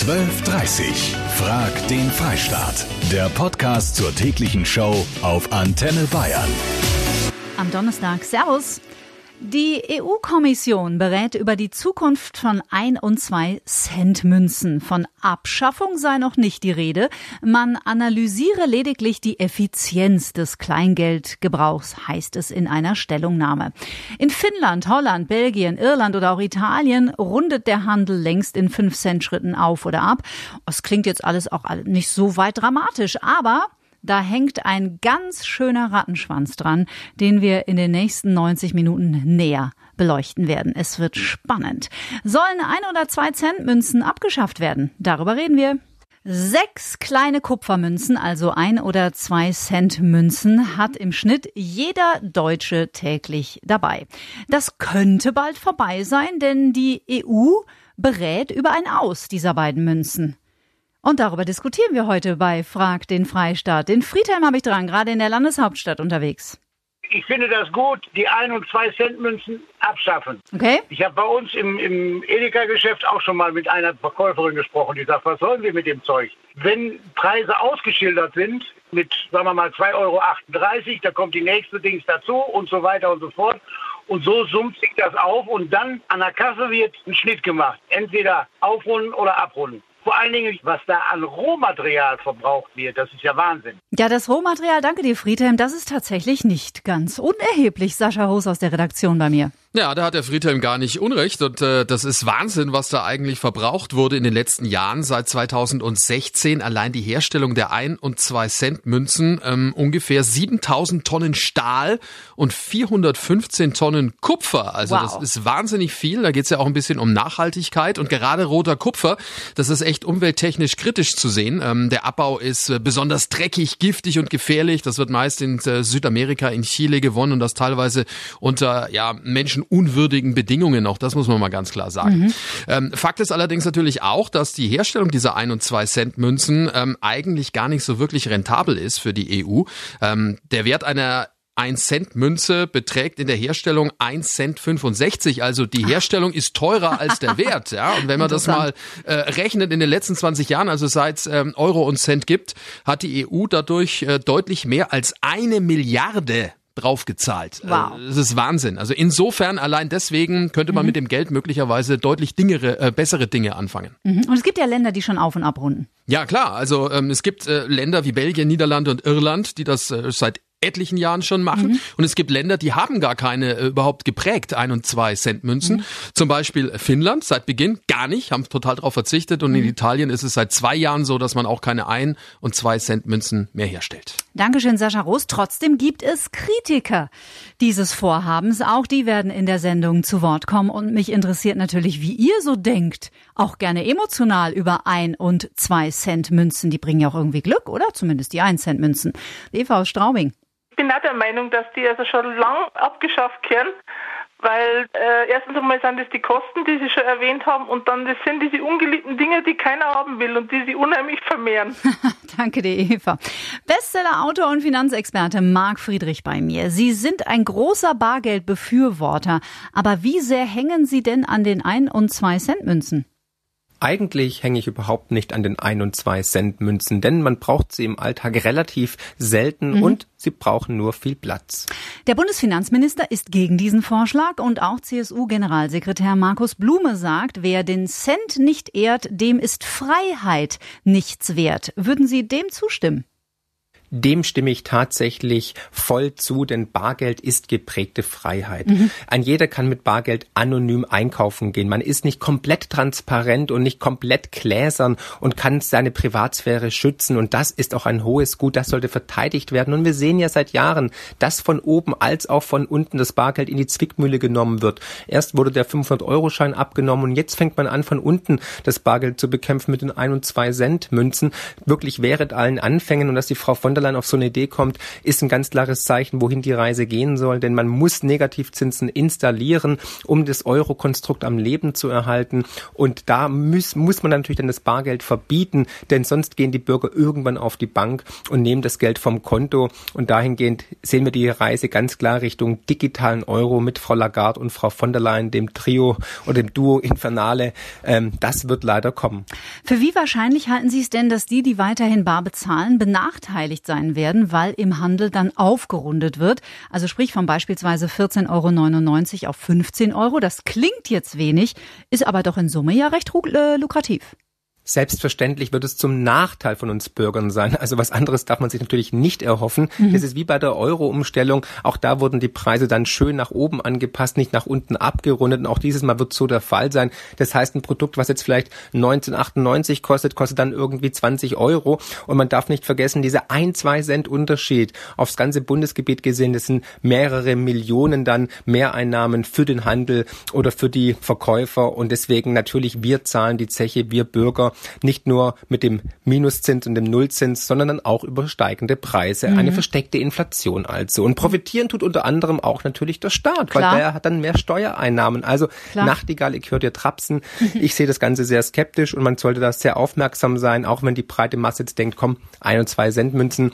12.30 Frag den Freistaat. Der Podcast zur täglichen Show auf Antenne Bayern. Am Donnerstag. Servus. Die EU-Kommission berät über die Zukunft von ein und zwei Cent Münzen. Von Abschaffung sei noch nicht die Rede. Man analysiere lediglich die Effizienz des Kleingeldgebrauchs, heißt es in einer Stellungnahme. In Finnland, Holland, Belgien, Irland oder auch Italien rundet der Handel längst in 5 Cent Schritten auf oder ab. Es klingt jetzt alles auch nicht so weit dramatisch, aber da hängt ein ganz schöner Rattenschwanz dran, den wir in den nächsten 90 Minuten näher beleuchten werden. Es wird spannend. Sollen ein oder zwei Cent Münzen abgeschafft werden? Darüber reden wir. Sechs kleine Kupfermünzen, also ein oder zwei Cent Münzen, hat im Schnitt jeder Deutsche täglich dabei. Das könnte bald vorbei sein, denn die EU berät über ein Aus dieser beiden Münzen. Und darüber diskutieren wir heute bei Frag den Freistaat. Den Friedhelm habe ich dran, gerade in der Landeshauptstadt unterwegs. Ich finde das gut, die 1 und 2 Cent Münzen abschaffen. Okay. Ich habe bei uns im, im Edeka-Geschäft auch schon mal mit einer Verkäuferin gesprochen, die sagt, was sollen wir mit dem Zeug? Wenn Preise ausgeschildert sind mit, sagen wir mal, 2,38 Euro, da kommt die nächste Dings dazu und so weiter und so fort. Und so summt sich das auf und dann an der Kasse wird ein Schnitt gemacht. Entweder aufrunden oder abrunden. Vor allen Dingen, was da an Rohmaterial verbraucht wird, das ist ja Wahnsinn. Ja, das Rohmaterial, danke dir, Friedhelm, das ist tatsächlich nicht ganz unerheblich. Sascha Hoos aus der Redaktion bei mir. Ja, da hat der Friedhelm gar nicht unrecht und äh, das ist Wahnsinn, was da eigentlich verbraucht wurde in den letzten Jahren. Seit 2016 allein die Herstellung der 1 und 2 Cent Münzen ähm, ungefähr 7000 Tonnen Stahl und 415 Tonnen Kupfer. Also wow. das ist wahnsinnig viel. Da geht's ja auch ein bisschen um Nachhaltigkeit und gerade roter Kupfer, das ist echt umwelttechnisch kritisch zu sehen. Ähm, der Abbau ist äh, besonders dreckig, giftig und gefährlich. Das wird meist in äh, Südamerika, in Chile gewonnen und das teilweise unter ja Menschen menschenunwürdigen Bedingungen. Auch das muss man mal ganz klar sagen. Mhm. Ähm, Fakt ist allerdings natürlich auch, dass die Herstellung dieser 1 und 2 Cent Münzen ähm, eigentlich gar nicht so wirklich rentabel ist für die EU. Ähm, der Wert einer 1 Cent Münze beträgt in der Herstellung 1 Cent 65. Also die Herstellung ist teurer als der Wert. Ja? Und wenn man das mal äh, rechnet in den letzten 20 Jahren, also seit es ähm, Euro und Cent gibt, hat die EU dadurch äh, deutlich mehr als eine Milliarde draufgezahlt. Wow. Das ist Wahnsinn. Also insofern allein deswegen könnte man mhm. mit dem Geld möglicherweise deutlich dingere, äh, bessere Dinge anfangen. Mhm. Und es gibt ja Länder, die schon auf und abrunden. Ja klar, also ähm, es gibt äh, Länder wie Belgien, Niederlande und Irland, die das äh, seit etlichen Jahren schon machen. Mhm. Und es gibt Länder, die haben gar keine äh, überhaupt geprägt ein und zwei Cent Münzen. Mhm. Zum Beispiel Finnland seit Beginn gar nicht, haben total darauf verzichtet. Und mhm. in Italien ist es seit zwei Jahren so, dass man auch keine ein und zwei Cent Münzen mehr herstellt. Dankeschön, Sascha Roos. Trotzdem gibt es Kritiker dieses Vorhabens. Auch die werden in der Sendung zu Wort kommen. Und mich interessiert natürlich, wie ihr so denkt. Auch gerne emotional über ein und zwei Cent Münzen. Die bringen ja auch irgendwie Glück, oder? Zumindest die ein Cent Münzen. Eva aus Straubing bin auch der Meinung, dass die also schon lang abgeschafft werden, weil äh, erstens einmal sind das die Kosten, die Sie schon erwähnt haben, und dann das sind diese ungeliebten Dinge, die keiner haben will und die sie unheimlich vermehren. Danke dir, Eva. Bestseller Autor und Finanzexperte Marc Friedrich bei mir. Sie sind ein großer Bargeldbefürworter, aber wie sehr hängen Sie denn an den ein und zwei Cent Münzen? Eigentlich hänge ich überhaupt nicht an den ein und zwei Cent Münzen, denn man braucht sie im Alltag relativ selten mhm. und sie brauchen nur viel Platz. Der Bundesfinanzminister ist gegen diesen Vorschlag und auch CSU-Generalsekretär Markus Blume sagt, wer den Cent nicht ehrt, dem ist Freiheit nichts wert. Würden Sie dem zustimmen? Dem stimme ich tatsächlich voll zu, denn Bargeld ist geprägte Freiheit. Mhm. Ein jeder kann mit Bargeld anonym einkaufen gehen. Man ist nicht komplett transparent und nicht komplett gläsern und kann seine Privatsphäre schützen. Und das ist auch ein hohes Gut, das sollte verteidigt werden. Und wir sehen ja seit Jahren, dass von oben als auch von unten das Bargeld in die Zwickmühle genommen wird. Erst wurde der 500-Euro-Schein abgenommen und jetzt fängt man an, von unten das Bargeld zu bekämpfen mit den 1 und 2 Cent Münzen. Wirklich während allen Anfängen und dass die Frau von der Leyen auf so eine Idee kommt, ist ein ganz klares Zeichen, wohin die Reise gehen soll. Denn man muss Negativzinsen installieren, um das Euro-Konstrukt am Leben zu erhalten. Und da muss, muss man natürlich dann das Bargeld verbieten, denn sonst gehen die Bürger irgendwann auf die Bank und nehmen das Geld vom Konto. Und dahingehend sehen wir die Reise ganz klar Richtung digitalen Euro mit Frau Lagarde und Frau von der Leyen, dem Trio oder dem Duo Infernale. Ähm, das wird leider kommen. Für wie wahrscheinlich halten Sie es denn, dass die, die weiterhin bar bezahlen, benachteiligt sein werden, weil im Handel dann aufgerundet wird? Also sprich von beispielsweise 14,99 Euro auf 15 Euro. Das klingt jetzt wenig, ist aber doch in Summe ja recht äh, lukrativ. Selbstverständlich wird es zum Nachteil von uns Bürgern sein. Also was anderes darf man sich natürlich nicht erhoffen. Mhm. Das ist wie bei der Euro-Umstellung. Auch da wurden die Preise dann schön nach oben angepasst, nicht nach unten abgerundet. Und auch dieses Mal wird so der Fall sein. Das heißt, ein Produkt, was jetzt vielleicht 1998 kostet, kostet dann irgendwie 20 Euro. Und man darf nicht vergessen, diese ein, zwei Cent Unterschied aufs ganze Bundesgebiet gesehen, das sind mehrere Millionen dann Mehreinnahmen für den Handel oder für die Verkäufer. Und deswegen natürlich wir zahlen die Zeche, wir Bürger nicht nur mit dem Minuszins und dem Nullzins, sondern dann auch über steigende Preise. Mhm. Eine versteckte Inflation also. Und profitieren tut unter anderem auch natürlich der Staat, Klar. weil der hat dann mehr Steuereinnahmen. Also Klar. Nachtigall, ich höre dir trapsen. Ich sehe das Ganze sehr skeptisch und man sollte da sehr aufmerksam sein, auch wenn die breite Masse jetzt denkt, komm, ein und zwei Cent Münzen,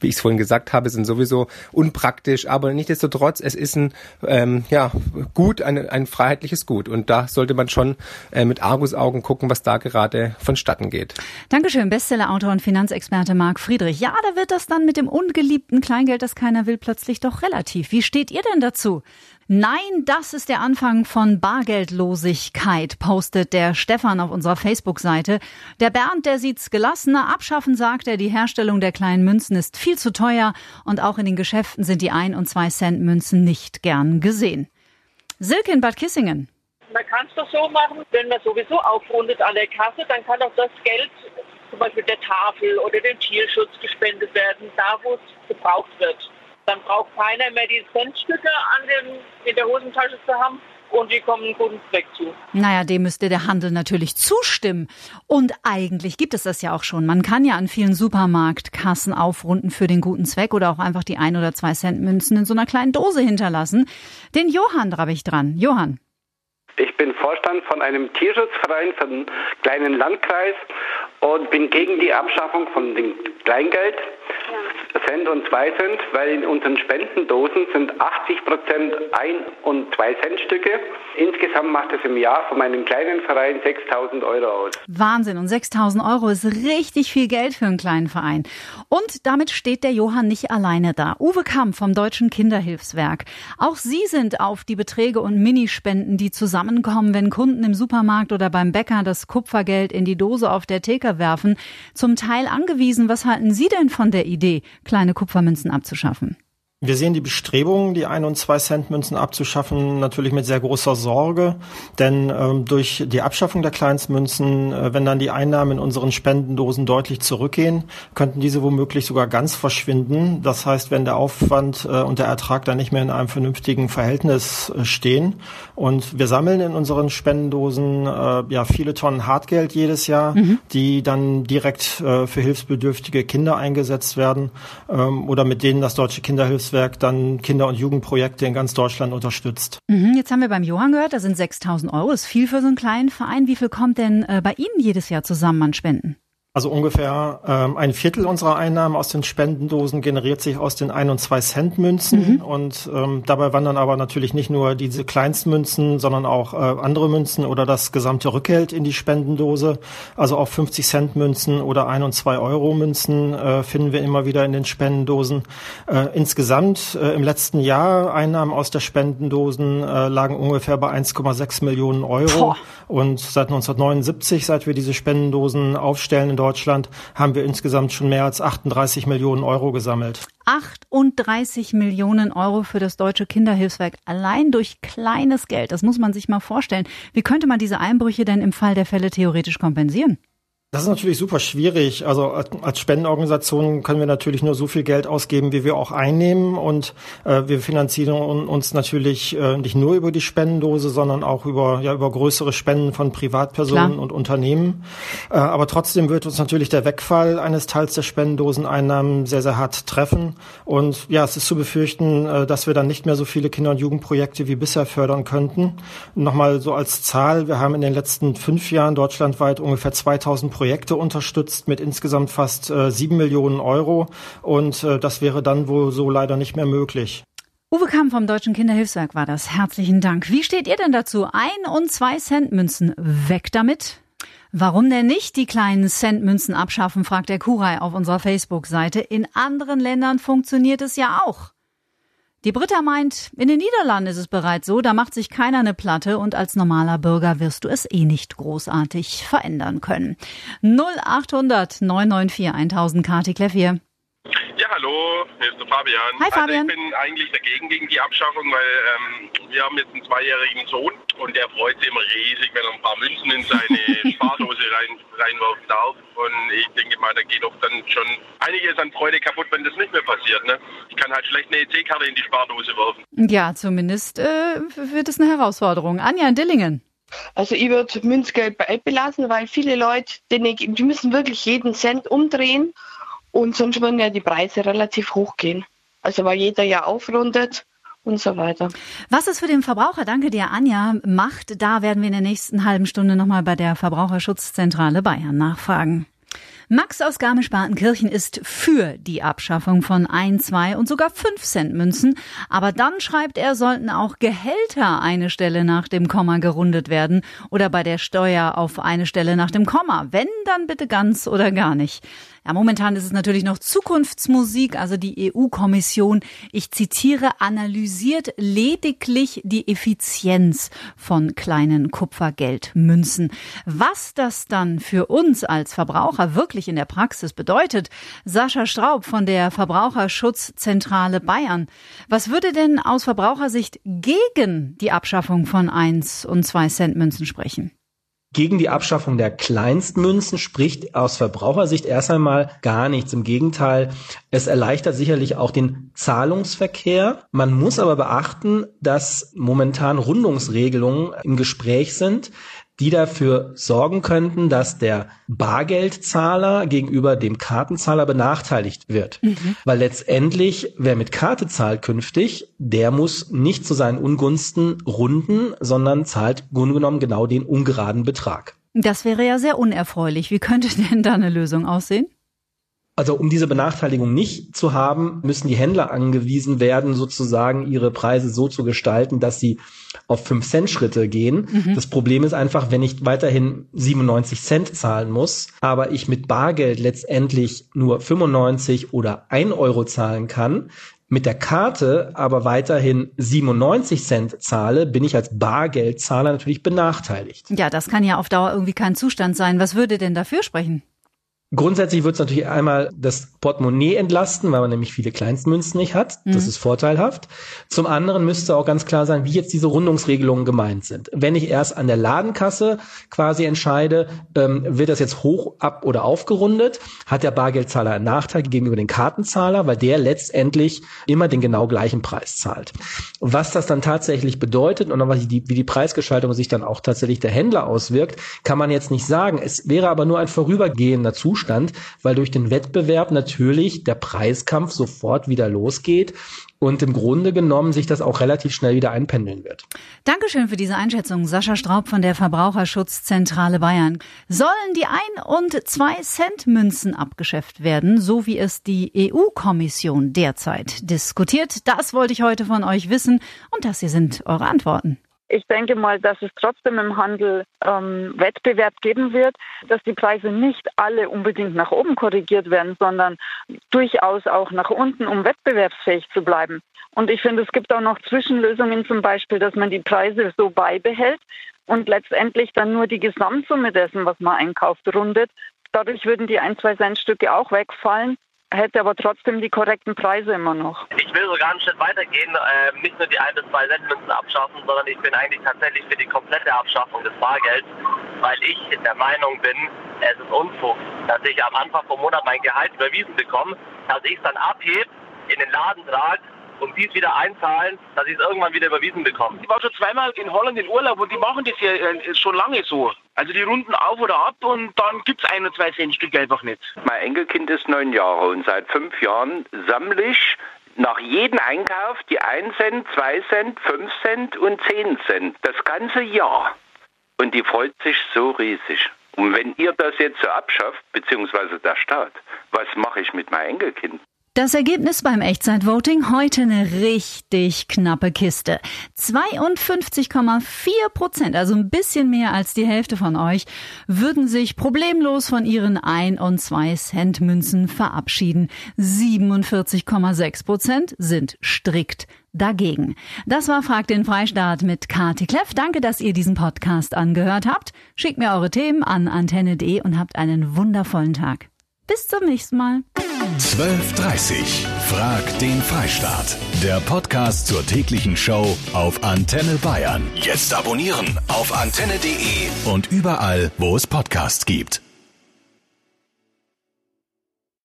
wie ich es vorhin gesagt habe, sind sowieso unpraktisch, aber nichtsdestotrotz, es ist ein ähm, ja, Gut, ein, ein freiheitliches Gut. Und da sollte man schon äh, mit Argusaugen gucken, was da gerade vonstatten geht. Dankeschön, Bestsellerautor und Finanzexperte Marc Friedrich. Ja, da wird das dann mit dem ungeliebten Kleingeld, das keiner will, plötzlich doch relativ. Wie steht ihr denn dazu? Nein, das ist der Anfang von Bargeldlosigkeit, postet der Stefan auf unserer Facebook-Seite. Der Bernd, der sieht's gelassener. Abschaffen, sagt er, die Herstellung der kleinen Münzen ist viel zu teuer und auch in den Geschäften sind die ein und zwei Cent Münzen nicht gern gesehen. Silke in Bad Kissingen. Man kann es doch so machen, wenn man sowieso aufrundet an der Kasse, dann kann auch das Geld zum Beispiel der Tafel oder dem Tierschutz gespendet werden, da wo es gebraucht wird. Dann braucht keiner mehr die Centstücke an dem, in der Hosentasche zu haben, und die kommen einen guten Zweck zu. Naja, dem müsste der Handel natürlich zustimmen. Und eigentlich gibt es das ja auch schon. Man kann ja an vielen Supermarktkassen aufrunden für den guten Zweck oder auch einfach die ein oder zwei Cent Münzen in so einer kleinen Dose hinterlassen. Den Johann habe ich dran. Johann. Ich bin Vorstand von einem Tierschutzverein für den kleinen Landkreis und bin gegen die Abschaffung von dem Kleingeld. Cent und 2 Cent, weil in unseren Spendendosen sind 80 Prozent 1 und 2 Cent Stücke. Insgesamt macht es im Jahr von meinem kleinen Verein 6000 Euro aus. Wahnsinn. Und 6000 Euro ist richtig viel Geld für einen kleinen Verein. Und damit steht der Johann nicht alleine da. Uwe Kamp vom Deutschen Kinderhilfswerk. Auch Sie sind auf die Beträge und Minispenden, die zusammenkommen, wenn Kunden im Supermarkt oder beim Bäcker das Kupfergeld in die Dose auf der Theke werfen, zum Teil angewiesen. Was halten Sie denn von der Idee, kleine Kupfermünzen abzuschaffen? Wir sehen die Bestrebungen, die ein und zwei Cent Münzen abzuschaffen, natürlich mit sehr großer Sorge, denn ähm, durch die Abschaffung der Kleinstmünzen, äh, wenn dann die Einnahmen in unseren Spendendosen deutlich zurückgehen, könnten diese womöglich sogar ganz verschwinden. Das heißt, wenn der Aufwand äh, und der Ertrag dann nicht mehr in einem vernünftigen Verhältnis äh, stehen. Und wir sammeln in unseren Spendendosen äh, ja viele Tonnen Hartgeld jedes Jahr, mhm. die dann direkt äh, für hilfsbedürftige Kinder eingesetzt werden ähm, oder mit denen das Deutsche Kinderhilfs Netzwerk dann Kinder- und Jugendprojekte in ganz Deutschland unterstützt. Mhm, jetzt haben wir beim Johann gehört, da sind 6000 Euro. Ist viel für so einen kleinen Verein. Wie viel kommt denn äh, bei Ihnen jedes Jahr zusammen an Spenden? Also ungefähr ähm, ein Viertel unserer Einnahmen aus den Spendendosen generiert sich aus den ein und zwei Cent Münzen mhm. und ähm, dabei wandern aber natürlich nicht nur diese Kleinstmünzen, sondern auch äh, andere Münzen oder das gesamte Rückgeld in die Spendendose. Also auch 50 Cent Münzen oder ein und zwei Euro Münzen äh, finden wir immer wieder in den Spendendosen. Äh, insgesamt äh, im letzten Jahr Einnahmen aus der Spendendosen äh, lagen ungefähr bei 1,6 Millionen Euro Boah. und seit 1979, seit wir diese Spendendosen aufstellen Deutschland haben wir insgesamt schon mehr als 38 Millionen Euro gesammelt. 38 Millionen Euro für das Deutsche Kinderhilfswerk allein durch kleines Geld. Das muss man sich mal vorstellen. Wie könnte man diese Einbrüche denn im Fall der Fälle theoretisch kompensieren? Das ist natürlich super schwierig. Also als Spendenorganisation können wir natürlich nur so viel Geld ausgeben, wie wir auch einnehmen. Und äh, wir finanzieren uns natürlich äh, nicht nur über die Spendendose, sondern auch über, ja, über größere Spenden von Privatpersonen Klar. und Unternehmen. Äh, aber trotzdem wird uns natürlich der Wegfall eines Teils der Spendendoseneinnahmen sehr, sehr hart treffen. Und ja, es ist zu befürchten, äh, dass wir dann nicht mehr so viele Kinder- und Jugendprojekte wie bisher fördern könnten. Nochmal so als Zahl, wir haben in den letzten fünf Jahren deutschlandweit ungefähr 2000 Projekte unterstützt mit insgesamt fast äh, sieben Millionen Euro. Und äh, das wäre dann wohl so leider nicht mehr möglich. Uwe Kamm vom Deutschen Kinderhilfswerk war das. Herzlichen Dank. Wie steht ihr denn dazu? Ein und zwei Cent Münzen weg damit? Warum denn nicht die kleinen Centmünzen abschaffen, fragt der Kurai auf unserer Facebook-Seite. In anderen Ländern funktioniert es ja auch. Die Britta meint, in den Niederlanden ist es bereits so, da macht sich keiner eine Platte und als normaler Bürger wirst du es eh nicht großartig verändern können. 0800 994 1000 Kati Kleff hier. Ja, hallo, hier ist der Fabian. Hi Fabian. Also ich bin eigentlich dagegen gegen die Abschaffung, weil ähm, wir haben jetzt einen zweijährigen Sohn und der freut sich immer riesig, wenn er ein paar Münzen in seine Spardose rein, reinwerfen darf. Und ich denke mal, da geht doch dann schon einiges an Freude kaputt, wenn das nicht mehr passiert. Ne? Ich kann halt schlecht eine EC-Karte in die Spardose werfen. Ja, zumindest äh, wird es eine Herausforderung. Anja in Dillingen. Also ich würde Münzgeld belassen, weil viele Leute, die müssen wirklich jeden Cent umdrehen und sonst würden ja die Preise relativ hoch gehen. Also weil jeder ja aufrundet und so weiter. Was es für den Verbraucher, danke dir Anja, macht, da werden wir in der nächsten halben Stunde nochmal bei der Verbraucherschutzzentrale Bayern nachfragen. Max aus Garmisch-Partenkirchen ist für die Abschaffung von 1, 2 und sogar 5 Cent Münzen. Aber dann schreibt er, sollten auch Gehälter eine Stelle nach dem Komma gerundet werden oder bei der Steuer auf eine Stelle nach dem Komma. Wenn, dann bitte ganz oder gar nicht. Ja, momentan ist es natürlich noch Zukunftsmusik, also die EU-Kommission, ich zitiere, analysiert lediglich die Effizienz von kleinen Kupfergeldmünzen. Was das dann für uns als Verbraucher wirklich in der Praxis bedeutet, Sascha Straub von der Verbraucherschutzzentrale Bayern. Was würde denn aus Verbrauchersicht gegen die Abschaffung von 1 und 2 Cent Münzen sprechen? Gegen die Abschaffung der Kleinstmünzen spricht aus Verbrauchersicht erst einmal gar nichts. Im Gegenteil, es erleichtert sicherlich auch den Zahlungsverkehr. Man muss aber beachten, dass momentan Rundungsregelungen im Gespräch sind, die dafür sorgen könnten, dass der Bargeldzahler gegenüber dem Kartenzahler benachteiligt wird. Mhm. Weil letztendlich, wer mit Karte zahlt künftig, der muss nicht zu seinen Ungunsten runden, sondern zahlt Grunde genommen genau den ungeraden Betrag. Das wäre ja sehr unerfreulich. Wie könnte denn da eine Lösung aussehen? Also um diese Benachteiligung nicht zu haben, müssen die Händler angewiesen werden, sozusagen ihre Preise so zu gestalten, dass sie auf 5 Cent Schritte gehen. Mhm. Das Problem ist einfach, wenn ich weiterhin 97 Cent zahlen muss, aber ich mit Bargeld letztendlich nur 95 oder 1 Euro zahlen kann, mit der Karte aber weiterhin 97 Cent zahle, bin ich als Bargeldzahler natürlich benachteiligt. Ja, das kann ja auf Dauer irgendwie kein Zustand sein. Was würde denn dafür sprechen? Grundsätzlich wird es natürlich einmal das Portemonnaie entlasten, weil man nämlich viele Kleinstmünzen nicht hat. Das mhm. ist vorteilhaft. Zum anderen müsste auch ganz klar sein, wie jetzt diese Rundungsregelungen gemeint sind. Wenn ich erst an der Ladenkasse quasi entscheide, ähm, wird das jetzt hoch ab oder aufgerundet, hat der Bargeldzahler einen Nachteil gegenüber dem Kartenzahler, weil der letztendlich immer den genau gleichen Preis zahlt. Was das dann tatsächlich bedeutet und wie die, wie die Preisgestaltung sich dann auch tatsächlich der Händler auswirkt, kann man jetzt nicht sagen. Es wäre aber nur ein vorübergehender Zustand Zustand, weil durch den Wettbewerb natürlich der Preiskampf sofort wieder losgeht und im Grunde genommen sich das auch relativ schnell wieder einpendeln wird. Dankeschön für diese Einschätzung, Sascha Straub von der Verbraucherschutzzentrale Bayern. Sollen die ein und zwei Cent Münzen abgeschafft werden, so wie es die EU-Kommission derzeit diskutiert? Das wollte ich heute von euch wissen und das hier sind eure Antworten. Ich denke mal, dass es trotzdem im Handel ähm, Wettbewerb geben wird, dass die Preise nicht alle unbedingt nach oben korrigiert werden, sondern durchaus auch nach unten, um wettbewerbsfähig zu bleiben. Und ich finde, es gibt auch noch Zwischenlösungen, zum Beispiel, dass man die Preise so beibehält und letztendlich dann nur die Gesamtsumme dessen, was man einkauft, rundet. Dadurch würden die ein, zwei Cent Stücke auch wegfallen hätte aber trotzdem die korrekten Preise immer noch. Ich will sogar einen Schritt weitergehen, äh, nicht nur die ein bis zwei Centmünzen abschaffen, sondern ich bin eigentlich tatsächlich für die komplette Abschaffung des Bargelds, weil ich der Meinung bin, es ist Unfug, dass ich am Anfang vom Monat mein Gehalt überwiesen bekomme, dass ich es dann abhebe, in den Laden trage und dies wieder einzahlen, dass ich es irgendwann wieder überwiesen bekomme. Ich war schon zweimal in Holland in Urlaub und die machen das ja äh, schon lange so. Also die runden auf oder ab und dann gibt es ein oder zwei Cent Stück einfach nicht. Mein Enkelkind ist neun Jahre und seit fünf Jahren sammle ich nach jedem Einkauf die 1 Cent, 2 Cent, 5 Cent und 10 Cent. Das ganze Jahr. Und die freut sich so riesig. Und wenn ihr das jetzt so abschafft, beziehungsweise der Staat, was mache ich mit meinem Enkelkind? Das Ergebnis beim Echtzeitvoting heute eine richtig knappe Kiste. 52,4 Prozent, also ein bisschen mehr als die Hälfte von euch, würden sich problemlos von ihren 1 und 2 Cent Münzen verabschieden. 47,6 Prozent sind strikt dagegen. Das war Frag den Freistaat mit Kati Kleff. Danke, dass ihr diesen Podcast angehört habt. Schickt mir eure Themen an antenne.de und habt einen wundervollen Tag. Bis zum nächsten Mal. 12.30 Frag den Freistaat. Der Podcast zur täglichen Show auf Antenne Bayern. Jetzt abonnieren auf antenne.de und überall, wo es Podcasts gibt.